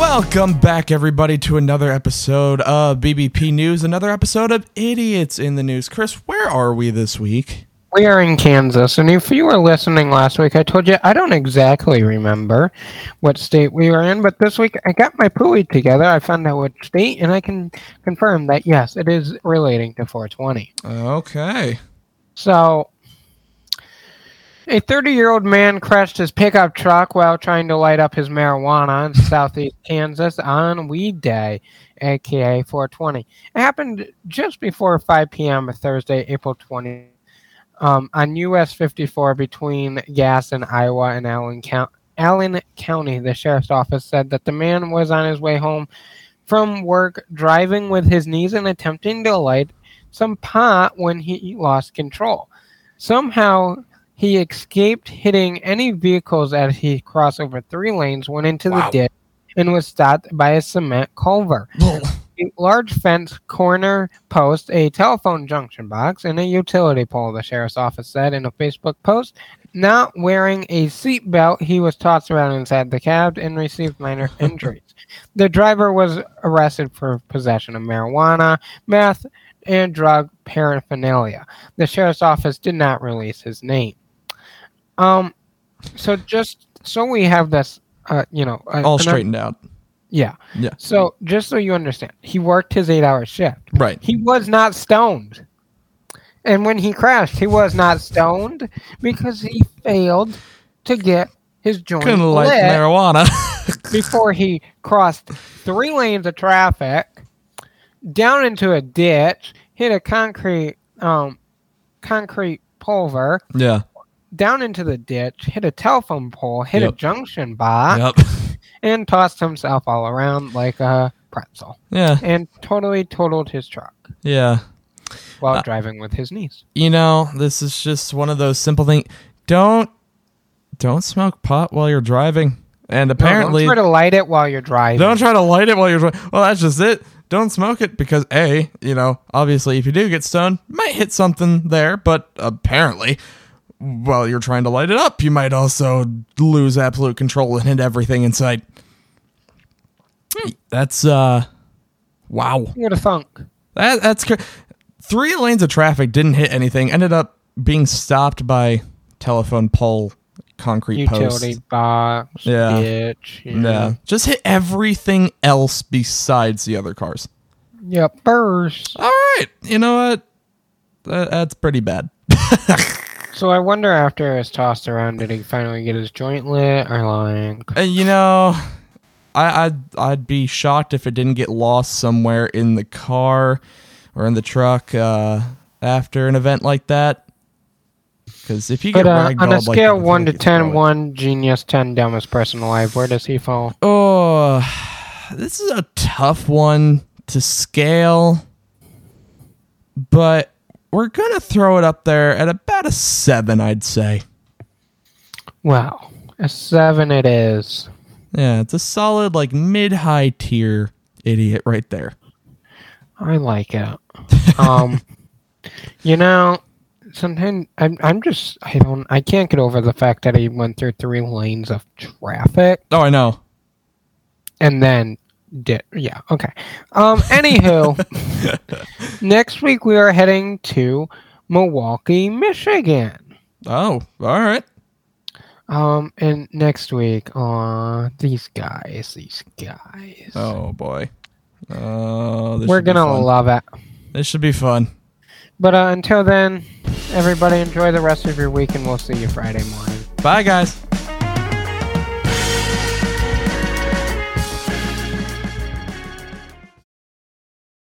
Welcome back, everybody, to another episode of BBP News, another episode of Idiots in the News. Chris, where are we this week? We are in Kansas, and if you were listening last week, I told you I don't exactly remember what state we were in, but this week I got my pooey together. I found out what state, and I can confirm that yes, it is relating to 420. Okay. So, a 30 year old man crashed his pickup truck while trying to light up his marijuana in southeast Kansas on Weed Day, aka 420. It happened just before 5 p.m. Thursday, April 20th um, on US 54 between Gas and Iola and Allen, Count- Allen County. The sheriff's office said that the man was on his way home from work driving with his knees and attempting to light some pot when he lost control. Somehow he escaped hitting any vehicles as he crossed over three lanes, went into Wow. the ditch, and was stopped by a cement culvert a large fence corner post, a telephone junction box, and a utility pole, the sheriff's office said in a Facebook post. Not wearing a seatbelt, he was tossed around inside the cab and received minor injuries. The driver was arrested for possession of marijuana, meth, and drug paraphernalia. The sheriff's office did not release his name. Um, so just so we have this, uh, you know, uh, All straightened out. Yeah. Yeah. So just so you understand, he worked his eight-hour shift. Right. He was not stoned. And when he crashed, he was not stoned because he failed to get his joint Couldn't light lit marijuana. before he crossed three lanes of traffic, down into a ditch, hit a concrete um concrete pulver, yeah. Down into the ditch, hit a telephone pole, hit a junction box, Yep. and tossed himself all around like a pretzel. Yeah. And totally totaled his truck Yeah. while Uh, driving with his niece. You know, this is just one of those simple things. Don't don't smoke pot while you're driving. And apparently, don't try to light it while you're driving. Don't try to light it while you're driving. Well, that's just it. Don't smoke it because a, you know, obviously if you do get stoned, might hit something there, but apparently while you're trying to light it up, you might also lose absolute control and hit everything in sight. That's uh wow. What a thunk. That that's cr- three lanes of traffic didn't hit anything. Ended up being stopped by telephone pole, concrete Utility post. box, Yeah. ditch. you Yeah, know. just hit everything else besides the other cars. Yep, burst. All right, you know what? That, that's pretty bad. So I wonder after it was tossed around, did he finally get his joint lit or like Uh, you know, I, I'd I'd be shocked if it didn't get lost somewhere in the car or in the truck uh, after an event like that. Because if you get But uh, on a like scale that, one to 10, 1 genius, 10 dumbest person alive, where does he fall? Oh, this is a tough one to scale, but we're gonna throw it up there at about a seven, I'd say. Wow, a 7 it is. Yeah, it's a solid like mid-high tier idiot right there. I like it. Um, you know, sometimes I'm, I'm just, I don't, I can't get over the fact that he went through three lanes of traffic Oh, I know. and then did, yeah, okay. Um, anywho, next week we are heading to Milwaukee, Michigan. Oh, all right. Um, and next week, uh, these guys, these guys, Oh boy. This we're gonna love it. This should be fun. But uh, until then, everybody enjoy the rest of your week, and we'll see you Friday morning. Bye, guys.